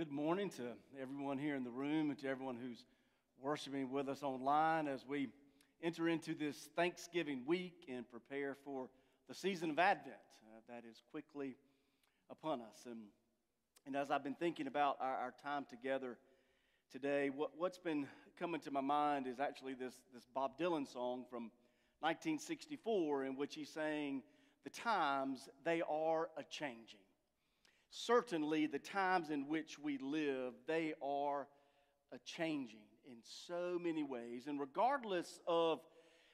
good morning to everyone here in the room and to everyone who's worshiping with us online as we enter into this Thanksgiving week and prepare for the season of Advent uh, that is quickly upon us. And, and as I've been thinking about our, our time together today, what, what's been coming to my mind is actually this, this Bob Dylan song from 1964 in which he's saying, The times, they are a changing certainly the times in which we live, they are changing in so many ways. And regardless of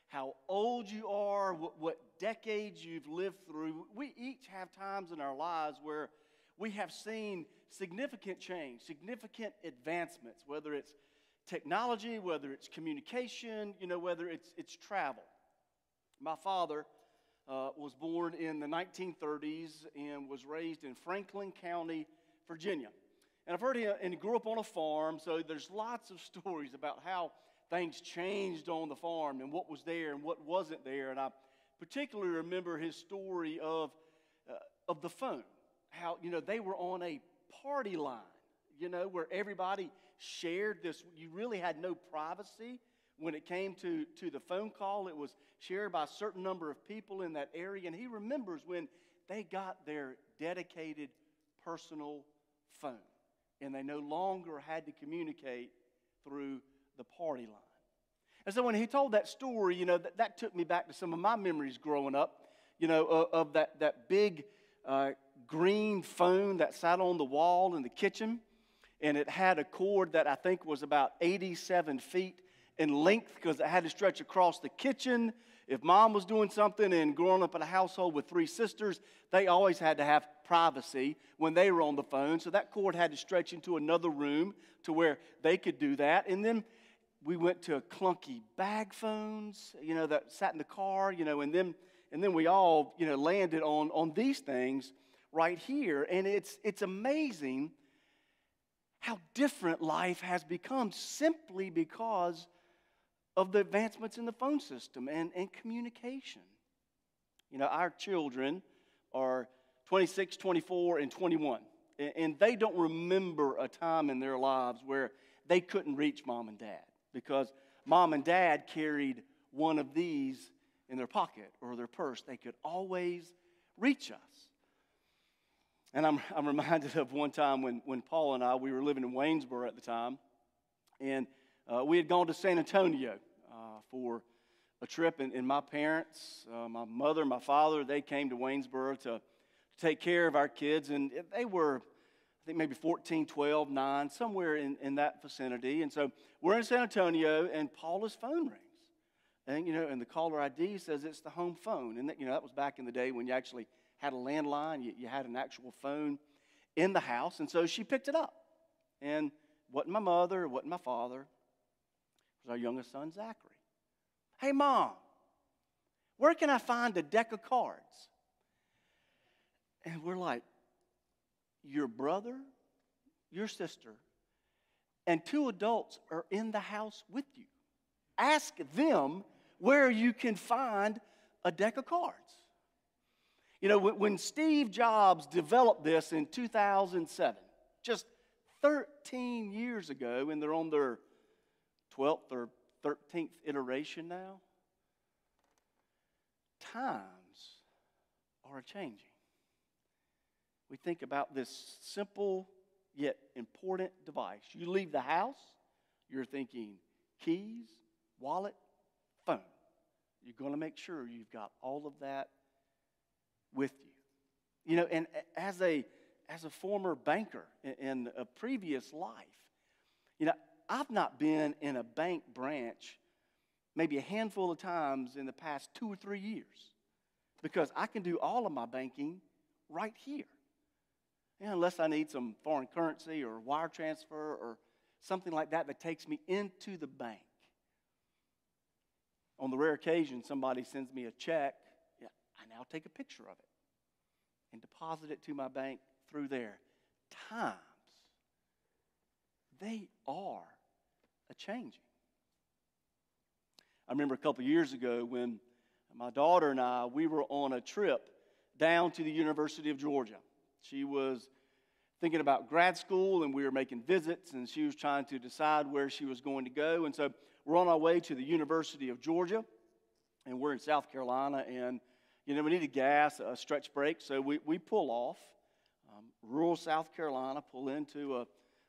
how old you are, what, what, decades you've lived through, we each have times in our lives where we have seen significant change, significant advancements, whether it's technology, whether it's communication, you know, whether it's, it's travel. My father uh, was born in the 1930s and was raised in Franklin County, Virginia. And I've heard him, and he grew up on a farm, so there's lots of stories about how things changed on the farm and what was there and what wasn't there. And I particularly remember his story of, uh, of the phone, how, you know, they were on a party line, you know, where everybody shared this. You really had no privacy when it came to, to the phone call, it was shared by a certain number of people in that area. And he remembers when they got their dedicated personal phone and they no longer had to communicate through the party line. And so when he told that story, you know, that, that took me back to some of my memories growing up, you know, of, of that, that big uh, green phone that sat on the wall in the kitchen. And it had a cord that I think was about 87 feet in length because it had to stretch across the kitchen. If mom was doing something and growing up in a household with three sisters, they always had to have privacy when they were on the phone. So that cord had to stretch into another room to where they could do that. And then we went to clunky bag phones, you know, that sat in the car, you know, and then and then we all, you know, landed on on these things right here. And it's it's amazing how different life has become simply because of the advancements in the phone system and, and communication. You know, our children are 26, 24, and 21, and they don't remember a time in their lives where they couldn't reach mom and dad because mom and dad carried one of these in their pocket or their purse. They could always reach us. And I'm, I'm reminded of one time when, when Paula and I, we were living in Waynesboro at the time, and uh, we had gone to San Antonio uh, for a trip, and, and my parents, uh, my mother, my father, they came to Waynesboro to, to take care of our kids, and they were, I think, maybe 14, 12, 9, somewhere in, in that vicinity. And so we're in San Antonio, and Paula's phone rings. And, you know, and the caller ID says it's the home phone. And, that, you know, that was back in the day when you actually had a landline, you, you had an actual phone in the house. And so she picked it up. And wasn't my mother, wasn't my father was our youngest son, Zachary. Hey, mom, where can I find a deck of cards? And we're like, your brother, your sister, and two adults are in the house with you. Ask them where you can find a deck of cards. You know, when Steve Jobs developed this in 2007, just 13 years ago, and they're on their 12th or 13th iteration now. Times are changing. We think about this simple yet important device. You leave the house, you're thinking keys, wallet, phone. You're going to make sure you've got all of that with you. You know, and as a as a former banker in a previous life, you know, I've not been in a bank branch maybe a handful of times in the past two or three years because I can do all of my banking right here. Unless I need some foreign currency or wire transfer or something like that that takes me into the bank. On the rare occasion somebody sends me a check, yeah, I now take a picture of it and deposit it to my bank through there. Times, they are changing. I remember a couple years ago when my daughter and I we were on a trip down to the University of Georgia. She was thinking about grad school, and we were making visits, and she was trying to decide where she was going to go. And so we're on our way to the University of Georgia, and we're in South Carolina, and you know we needed gas, a stretch break, so we, we pull off um, rural South Carolina, pull into a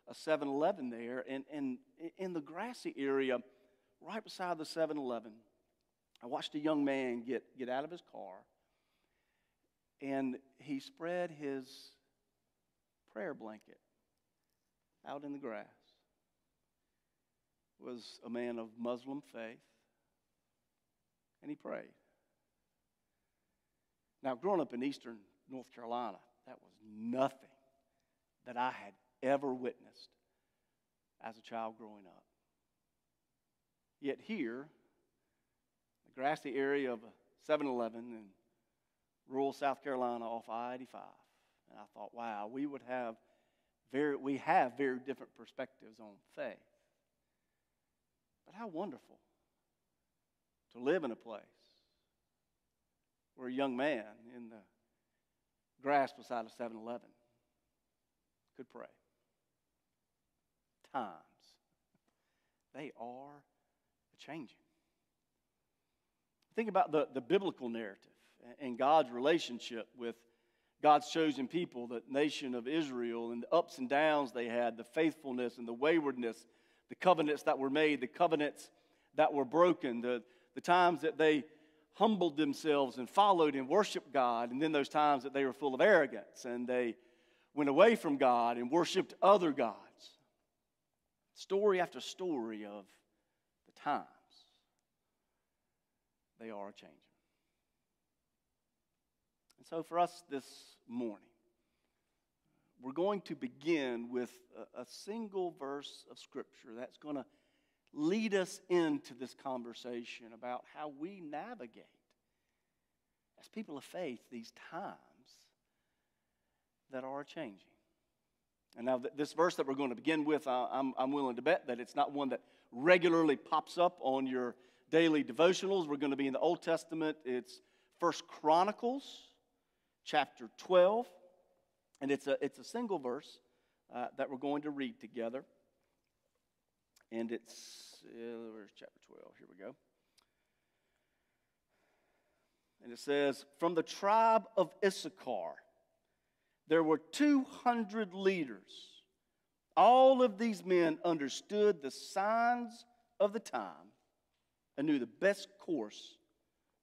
a 7 Eleven there, and, and in the grassy area, right beside the 7 Eleven, I watched a young man get, get out of his car, and he spread his prayer blanket out in the grass. Was a man of Muslim faith, and he prayed. Now, growing up in eastern North Carolina, that was nothing that I had ever witnessed as a child growing up. Yet here, the grassy area of 7 Eleven in rural South Carolina off I 85, and I thought, wow, we would have very, we have very different perspectives on faith. But how wonderful to live in a place where a young man in the grass beside a 7 Eleven could pray times. They are changing. Think about the, the biblical narrative and God's relationship with God's chosen people, the nation of Israel, and the ups and downs they had, the faithfulness and the waywardness, the covenants that were made, the covenants that were broken, the, the times that they humbled themselves and followed and worshiped God, and then those times that they were full of arrogance and they went away from God and worshiped other gods story after story of the times they are changing. And so for us this morning, we're going to begin with a, a single verse of Scripture that's going to lead us into this conversation about how we navigate as people of faith these times that are changing. And now, this verse that we're going to begin with, I'm, I'm willing to bet that it's not one that regularly pops up on your daily devotionals. We're going to be in the Old Testament. It's First Chronicles, chapter 12. And it's a, it's a single verse uh, that we're going to read together. And it's, uh, where's chapter 12? Here we go. And it says, From the tribe of Issachar, there were 200 leaders. All of these men understood the signs of the time and knew the best course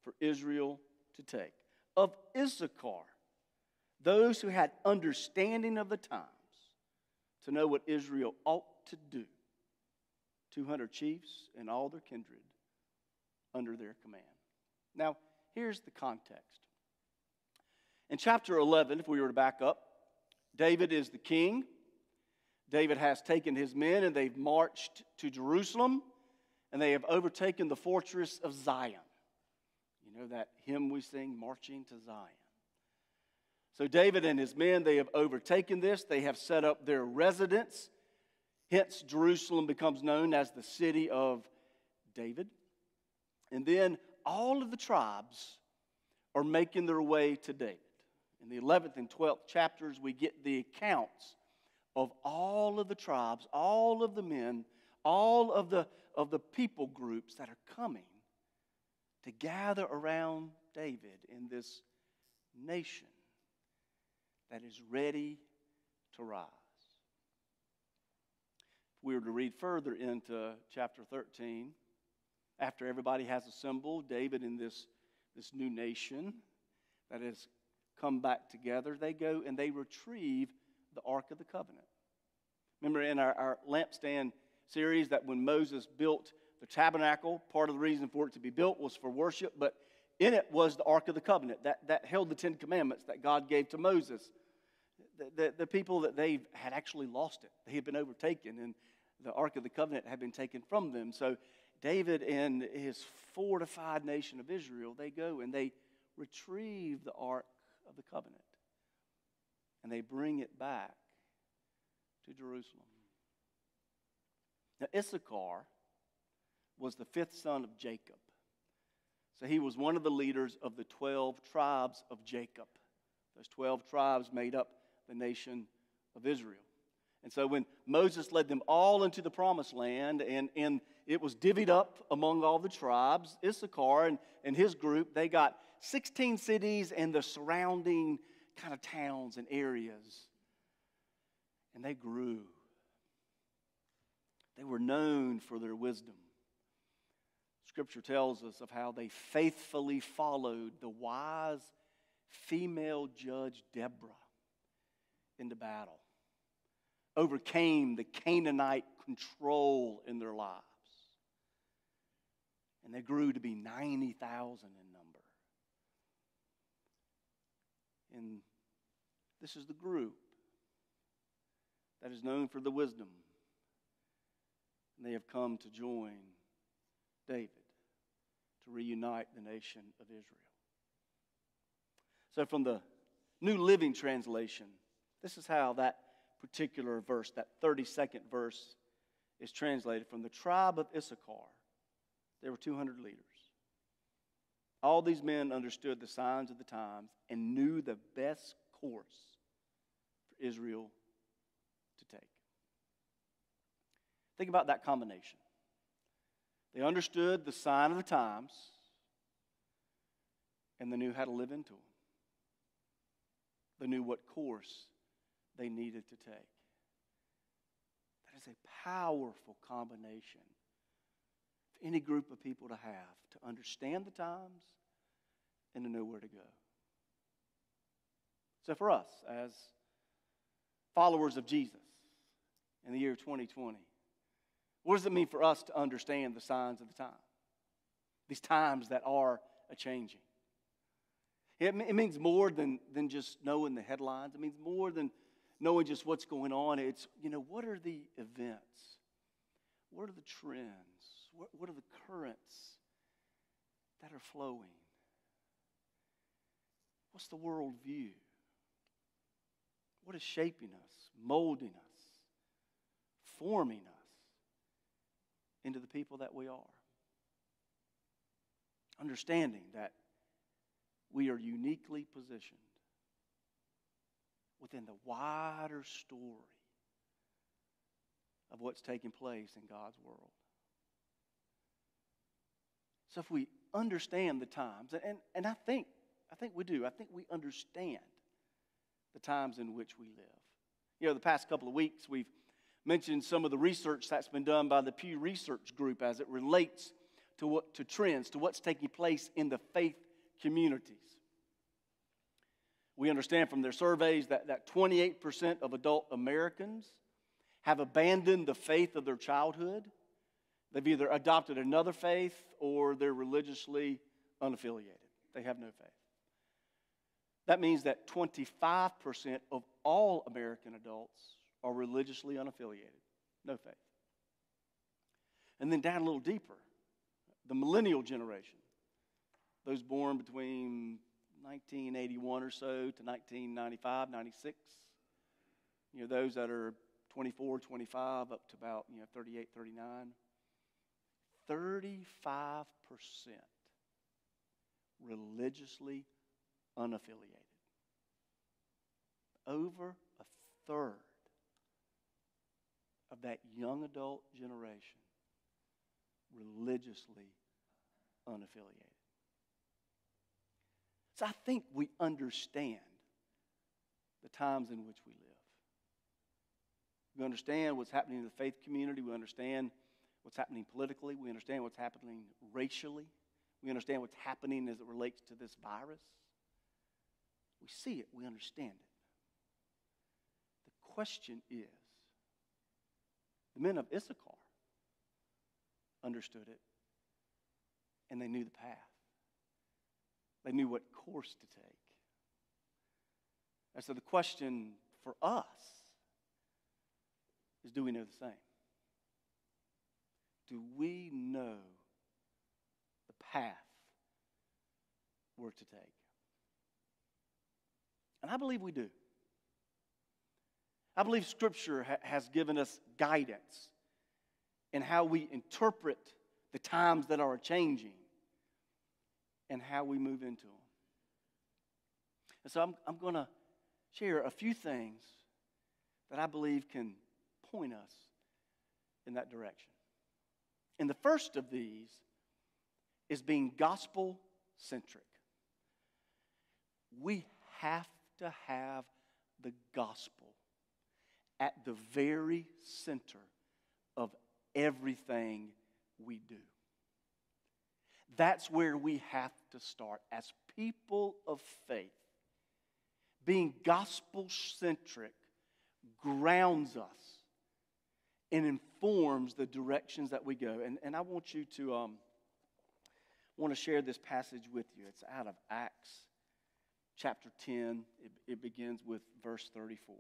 for Israel to take. Of Issachar, those who had understanding of the times to know what Israel ought to do. 200 chiefs and all their kindred under their command. Now, here's the context. In chapter 11, if we were to back up, David is the king. David has taken his men and they've marched to Jerusalem and they have overtaken the fortress of Zion. You know that hymn we sing, Marching to Zion. So David and his men, they have overtaken this. They have set up their residence. Hence, Jerusalem becomes known as the city of David. And then all of the tribes are making their way to David in the 11th and 12th chapters, we get the accounts of all of the tribes, all of the men, all of the, of the people groups that are coming to gather around David in this nation that is ready to rise. If we were to read further into chapter 13, after everybody has assembled, David in this, this new nation that is come back together. They go and they retrieve the Ark of the Covenant. Remember in our, our lampstand series that when Moses built the tabernacle, part of the reason for it to be built was for worship, but in it was the Ark of the Covenant that, that held the Ten Commandments that God gave to Moses. The, the, the people that they had actually lost it, they had been overtaken, and the Ark of the Covenant had been taken from them. So David and his fortified nation of Israel, they go and they retrieve the Ark of the covenant. And they bring it back to Jerusalem. Now, Issachar was the fifth son of Jacob. So he was one of the leaders of the 12 tribes of Jacob. Those 12 tribes made up the nation of Israel. And so when Moses led them all into the promised land and, and it was divvied up among all the tribes, Issachar and, and his group, they got 16 cities and the surrounding kind of towns and areas. And they grew. They were known for their wisdom. Scripture tells us of how they faithfully followed the wise female judge Deborah into battle overcame the Canaanite control in their lives. And they grew to be 90,000 in number. And this is the group that is known for the wisdom. And they have come to join David to reunite the nation of Israel. So, from the New Living Translation, this is how that particular verse, that 32nd verse, is translated from the tribe of Issachar. There were 200 leaders. All these men understood the signs of the times and knew the best course for Israel to take. Think about that combination. They understood the sign of the times and they knew how to live into them. They knew what course they needed to take. That is a powerful combination any group of people to have to understand the times and to know where to go. So, for us, as followers of Jesus in the year 2020, what does it mean for us to understand the signs of the time? These times that are a changing. It, it means more than, than just knowing the headlines. It means more than knowing just what's going on. It's, you know, what are the events? What are the trends? What, what are the currents that are flowing? What's the world view? What is shaping us, molding us, forming us into the people that we are? Understanding that we are uniquely positioned within the wider story of what's taking place in God's world. So if we understand the times, and, and I think I think we do. I think we understand the times in which we live. You know, the past couple of weeks we've mentioned some of the research that's been done by the Pew Research Group as it relates to what to trends, to what's taking place in the faith communities. We understand from their surveys that, that 28% of adult Americans have abandoned the faith of their childhood. They've either adopted another faith or they're religiously unaffiliated. They have no faith. That means that 25% of all American adults are religiously unaffiliated, no faith. And then down a little deeper, the millennial generation, those born between 1981 or so to 1995, 96. You know, those that are 24, 25 up to about, you know, 38, 39. 35% religiously unaffiliated. Over a third of that young adult generation religiously unaffiliated. So I think we understand the times in which we live. We understand what's happening in the faith community. We understand what's happening politically. We understand what's happening racially. We understand what's happening as it relates to this virus. We see it, we understand it. The question is the men of Issachar understood it, and they knew the path. They knew what course to take. And so the question for us is do we know the same? Do we know the path we're to take? And I believe we do. I believe Scripture ha- has given us guidance in how we interpret the times that are changing and how we move into them. And so I'm, I'm going to share a few things that I believe can point us in that direction. And the first of these is being gospel centric. We have to have the gospel at the very center of everything we do. That's where we have to start as people of faith. Being gospel centric grounds us and informs the directions that we go. And, and I want you to um, want to share this passage with you. It's out of Acts chapter 10. It, it begins with verse 34.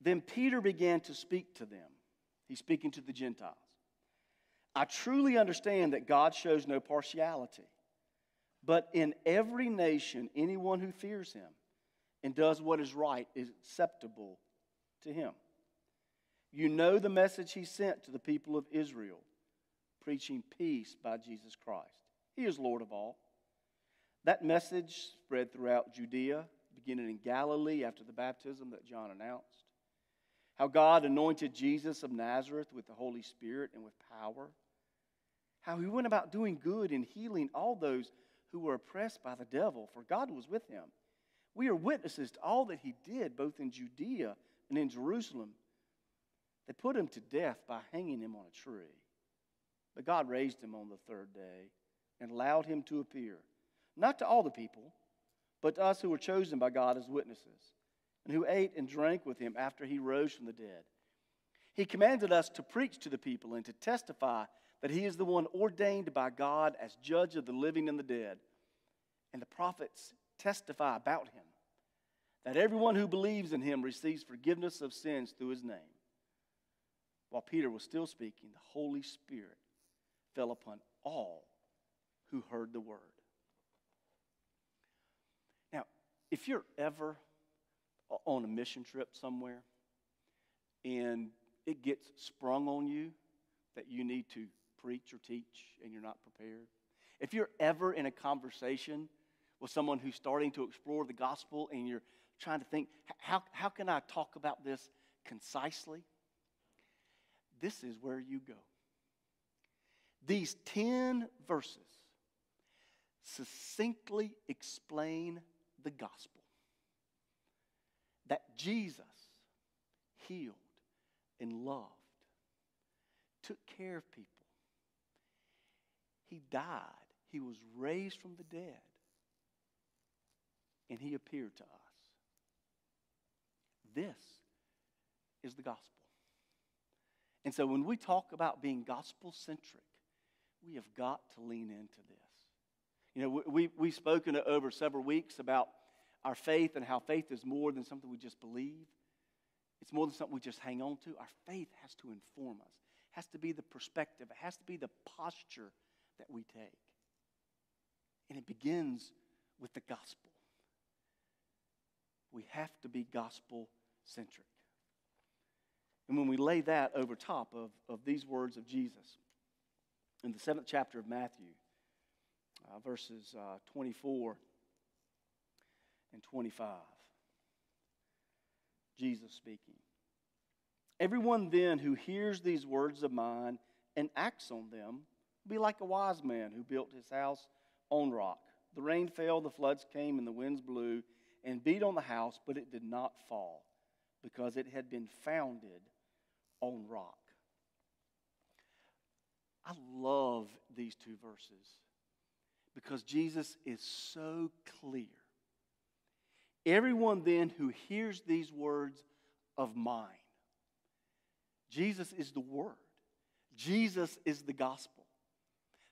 Then Peter began to speak to them. He's speaking to the Gentiles. I truly understand that God shows no partiality, but in every nation, anyone who fears him and does what is right is acceptable to him. You know the message he sent to the people of Israel, preaching peace by Jesus Christ. He is Lord of all. That message spread throughout Judea, beginning in Galilee after the baptism that John announced. How God anointed Jesus of Nazareth with the Holy Spirit and with power. How he went about doing good and healing all those who were oppressed by the devil, for God was with him. We are witnesses to all that he did, both in Judea and in Jerusalem. They put him to death by hanging him on a tree. But God raised him on the third day and allowed him to appear, not to all the people, but to us who were chosen by God as witnesses, and who ate and drank with him after he rose from the dead. He commanded us to preach to the people and to testify that he is the one ordained by God as judge of the living and the dead. And the prophets testify about him that everyone who believes in him receives forgiveness of sins through his name. While Peter was still speaking, the Holy Spirit fell upon all who heard the word. Now, if you're ever on a mission trip somewhere and it gets sprung on you that you need to preach or teach and you're not prepared, if you're ever in a conversation with someone who's starting to explore the gospel and you're trying to think, how, how can I talk about this concisely? This is where you go. These 10 verses succinctly explain the gospel that Jesus healed and loved, took care of people. He died, he was raised from the dead and he appeared to us. This is the gospel. And so when we talk about being gospel centric, we have got to lean into this. You know, we, we've spoken over several weeks about our faith and how faith is more than something we just believe. It's more than something we just hang on to. Our faith has to inform us, it has to be the perspective, it has to be the posture that we take. And it begins with the gospel. We have to be gospel centric. And when we lay that over top of, of these words of Jesus in the seventh chapter of Matthew, uh, verses uh, 24 and 25, Jesus speaking. Everyone then who hears these words of mine and acts on them will be like a wise man who built his house on rock. The rain fell, the floods came, and the winds blew and beat on the house, but it did not fall because it had been founded on rock. I love these two verses because Jesus is so clear. Everyone then who hears these words of mine, Jesus is the Word, Jesus is the gospel.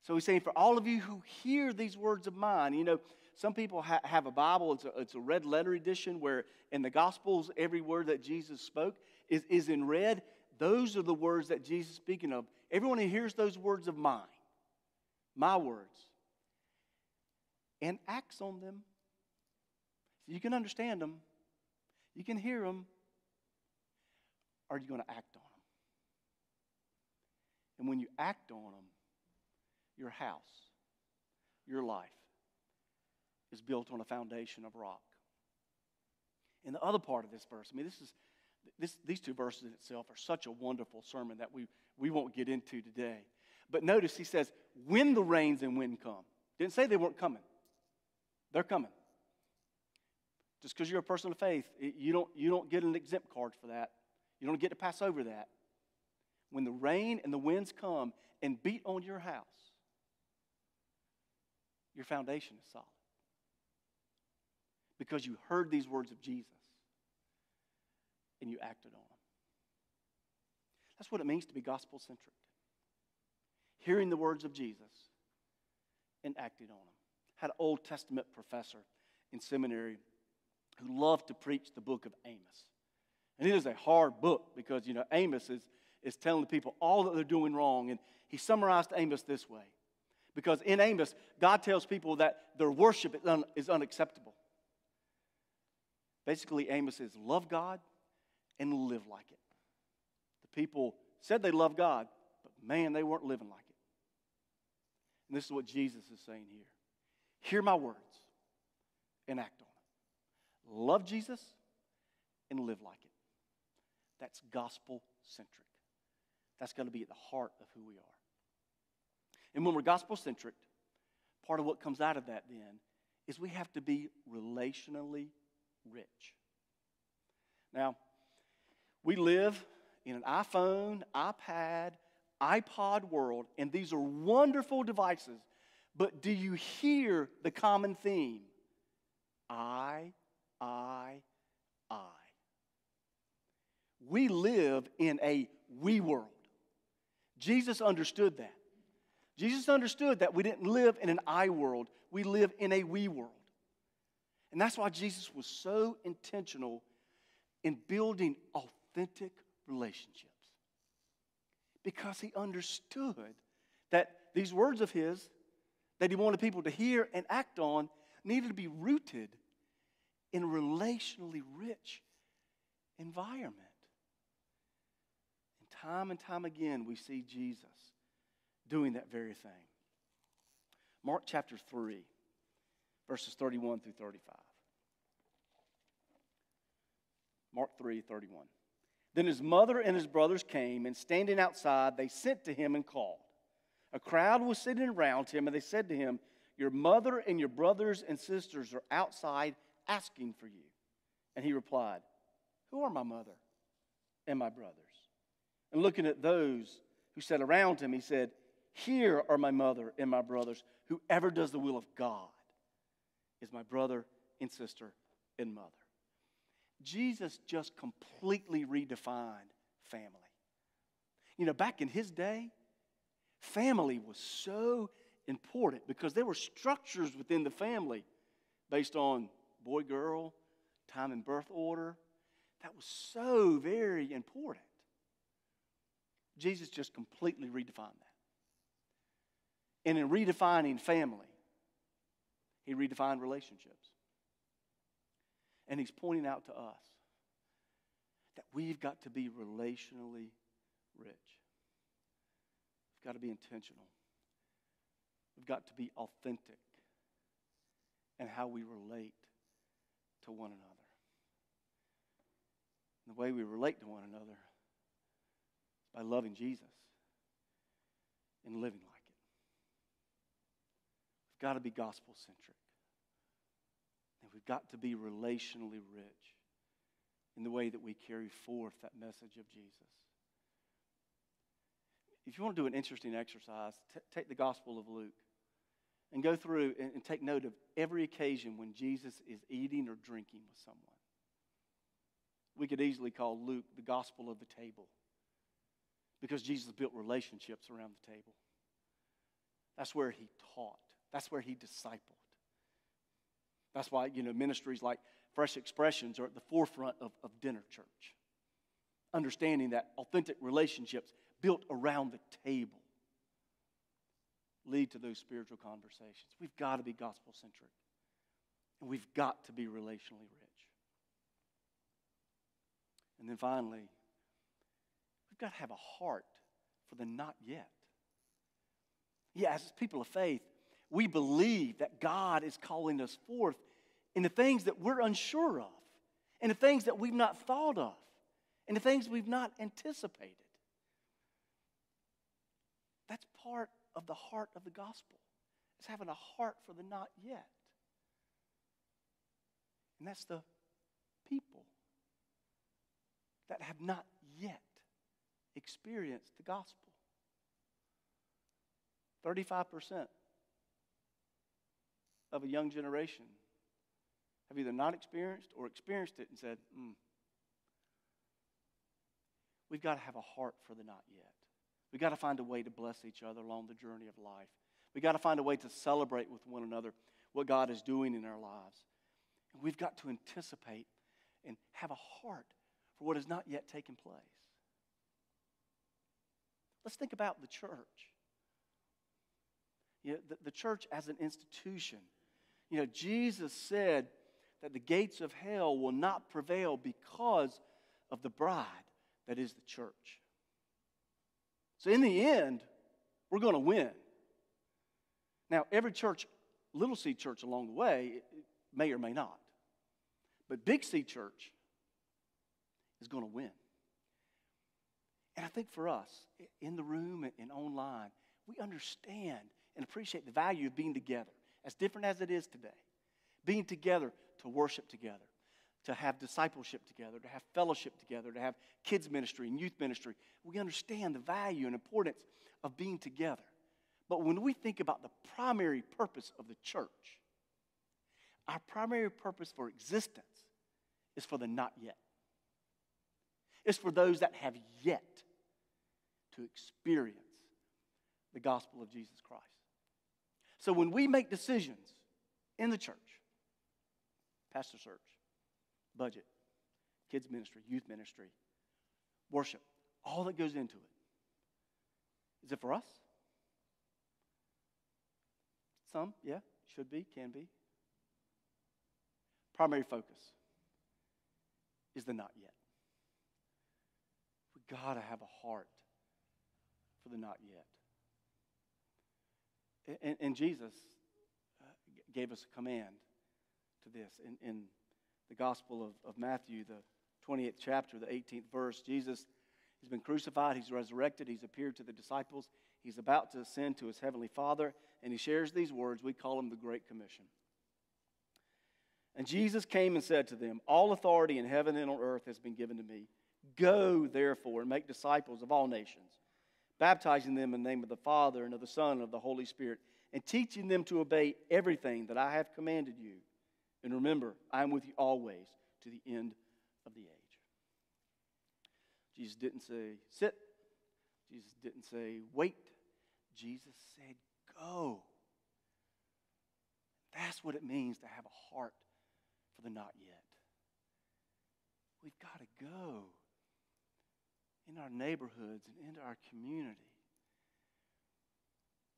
So he's saying, for all of you who hear these words of mine, you know, some people ha- have a Bible, it's a, it's a red letter edition where in the Gospels, every word that Jesus spoke is, is in red. Those are the words that Jesus is speaking of. Everyone who hears those words of mine, my words, and acts on them, so you can understand them, you can hear them, are you going to act on them? And when you act on them, your house, your life, is built on a foundation of rock. And the other part of this verse, I mean, this is this, these two verses in itself are such a wonderful sermon that we, we won't get into today. But notice he says, when the rains and wind come. Didn't say they weren't coming. They're coming. Just because you're a person of faith, you don't, you don't get an exempt card for that. You don't get to pass over that. When the rain and the winds come and beat on your house, your foundation is solid. Because you heard these words of Jesus and you acted on them. That's what it means to be gospel centric. Hearing the words of Jesus and acting on them. Had an Old Testament professor in seminary who loved to preach the book of Amos. And it is a hard book because, you know, Amos is, is telling the people all that they're doing wrong. And he summarized Amos this way. Because in Amos, God tells people that their worship is, un, is unacceptable. Basically, Amos says, love God and live like it. The people said they loved God, but man, they weren't living like it. And this is what Jesus is saying here Hear my words and act on it. Love Jesus and live like it. That's gospel centric. That's got to be at the heart of who we are. And when we're gospel centric, part of what comes out of that then is we have to be relationally rich. Now, we live in an iPhone, iPad, iPod world, and these are wonderful devices. But do you hear the common theme? I, I, I. We live in a we world. Jesus understood that. Jesus understood that we didn't live in an I world, we live in a we world. And that's why Jesus was so intentional in building authentic relationships. Because he understood that these words of his that he wanted people to hear and act on needed to be rooted in a relationally rich environment. And time and time again, we see Jesus doing that very thing. Mark chapter 3, verses 31 through 35. Mark 3, 31. Then his mother and his brothers came, and standing outside, they sent to him and called. A crowd was sitting around him, and they said to him, Your mother and your brothers and sisters are outside asking for you. And he replied, Who are my mother and my brothers? And looking at those who sat around him, he said, Here are my mother and my brothers. Whoever does the will of God is my brother and sister and mother. Jesus just completely redefined family. You know, back in his day, family was so important because there were structures within the family based on boy girl, time and birth order. That was so very important. Jesus just completely redefined that. And in redefining family, he redefined relationships. And he's pointing out to us that we've got to be relationally rich. We've got to be intentional. We've got to be authentic in how we relate to one another. And the way we relate to one another is by loving Jesus and living like it. We've got to be gospel centric. And we've got to be relationally rich in the way that we carry forth that message of Jesus. If you want to do an interesting exercise, t- take the Gospel of Luke and go through and, and take note of every occasion when Jesus is eating or drinking with someone. We could easily call Luke the Gospel of the table because Jesus built relationships around the table. That's where he taught, that's where he discipled. That's why, you know, ministries like Fresh Expressions are at the forefront of, of dinner church. Understanding that authentic relationships built around the table lead to those spiritual conversations. We've got to be gospel centric. And we've got to be relationally rich. And then finally, we've got to have a heart for the not yet. Yeah, as people of faith, we believe that God is calling us forth in the things that we're unsure of and the things that we've not thought of, and the things we've not anticipated. That's part of the heart of the gospel. It's having a heart for the not yet. And that's the people that have not yet experienced the gospel. 35% of a young generation have either not experienced or experienced it and said, mm. We've got to have a heart for the not yet. We've got to find a way to bless each other along the journey of life. We've got to find a way to celebrate with one another what God is doing in our lives. And we've got to anticipate and have a heart for what has not yet taken place. Let's think about the church. You know, the, the church as an institution. You know, Jesus said that the gates of hell will not prevail because of the bride that is the church. So, in the end, we're going to win. Now, every church, little c church along the way, may or may not. But big C church is going to win. And I think for us, in the room and online, we understand and appreciate the value of being together, as different as it is today. Being together to worship together, to have discipleship together, to have fellowship together, to have kids' ministry and youth ministry. We understand the value and importance of being together. But when we think about the primary purpose of the church, our primary purpose for existence is for the not yet. It's for those that have yet to experience the gospel of Jesus Christ. So when we make decisions in the church, pastor search, budget, kids ministry, youth ministry, worship, all that goes into it. Is it for us? Some, yeah, should be, can be. Primary focus is the not yet. We got to have a heart for the not yet. And, and Jesus uh, gave us a command to this. In, in the Gospel of, of Matthew, the 28th chapter, the 18th verse, Jesus has been crucified, he's resurrected, he's appeared to the disciples, he's about to ascend to his heavenly Father, and he shares these words. We call them the Great Commission. And Jesus came and said to them, All authority in heaven and on earth has been given to me. Go, therefore, and make disciples of all nations, baptizing them in the name of the Father and of the Son and of the Holy Spirit, and teaching them to obey everything that I have commanded you. And remember, I am with you always to the end of the age. Jesus didn't say, sit. Jesus didn't say, wait. Jesus said, go. That's what it means to have a heart for the not yet. We've got to go in our neighborhoods and into our community.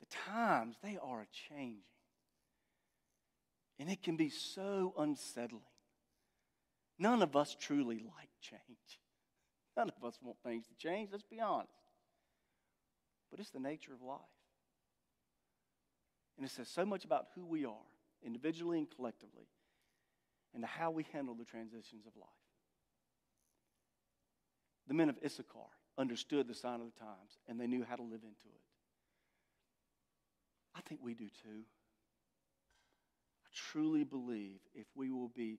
The times, they are changing. And it can be so unsettling. None of us truly like change. None of us want things to change, let's be honest. But it's the nature of life. And it says so much about who we are, individually and collectively, and how we handle the transitions of life. The men of Issachar understood the sign of the times, and they knew how to live into it. I think we do too. Truly believe if we will be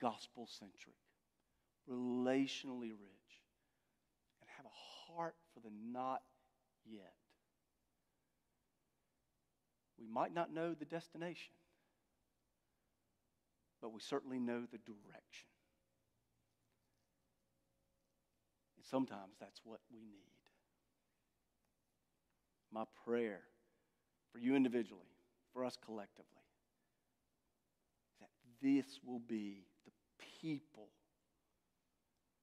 gospel centric, relationally rich, and have a heart for the not yet, we might not know the destination, but we certainly know the direction. And sometimes that's what we need. My prayer for you individually, for us collectively, this will be the people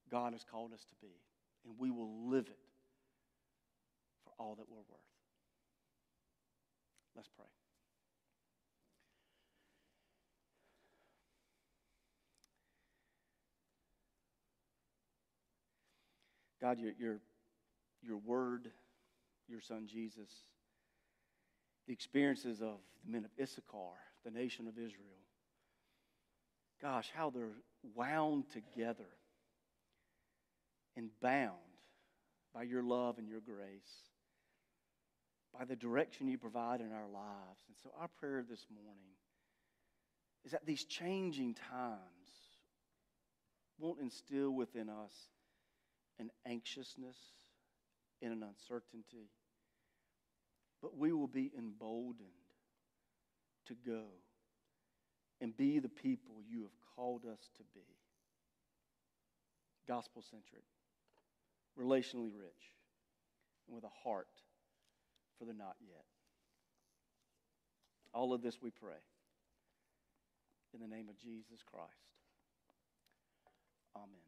God has called us to be, and we will live it for all that we're worth. Let's pray. God, your, your, your word, your son Jesus, the experiences of the men of Issachar, the nation of Israel, gosh, how they're wound together and bound by your love and your grace, by the direction you provide in our lives. And so, our prayer this morning is that these changing times won't instill within us an anxiousness and an uncertainty, but we will be emboldened to go and be the people you have called us to be. Gospel centric, relationally rich, and with a heart for the not yet. All of this we pray in the name of Jesus Christ. Amen.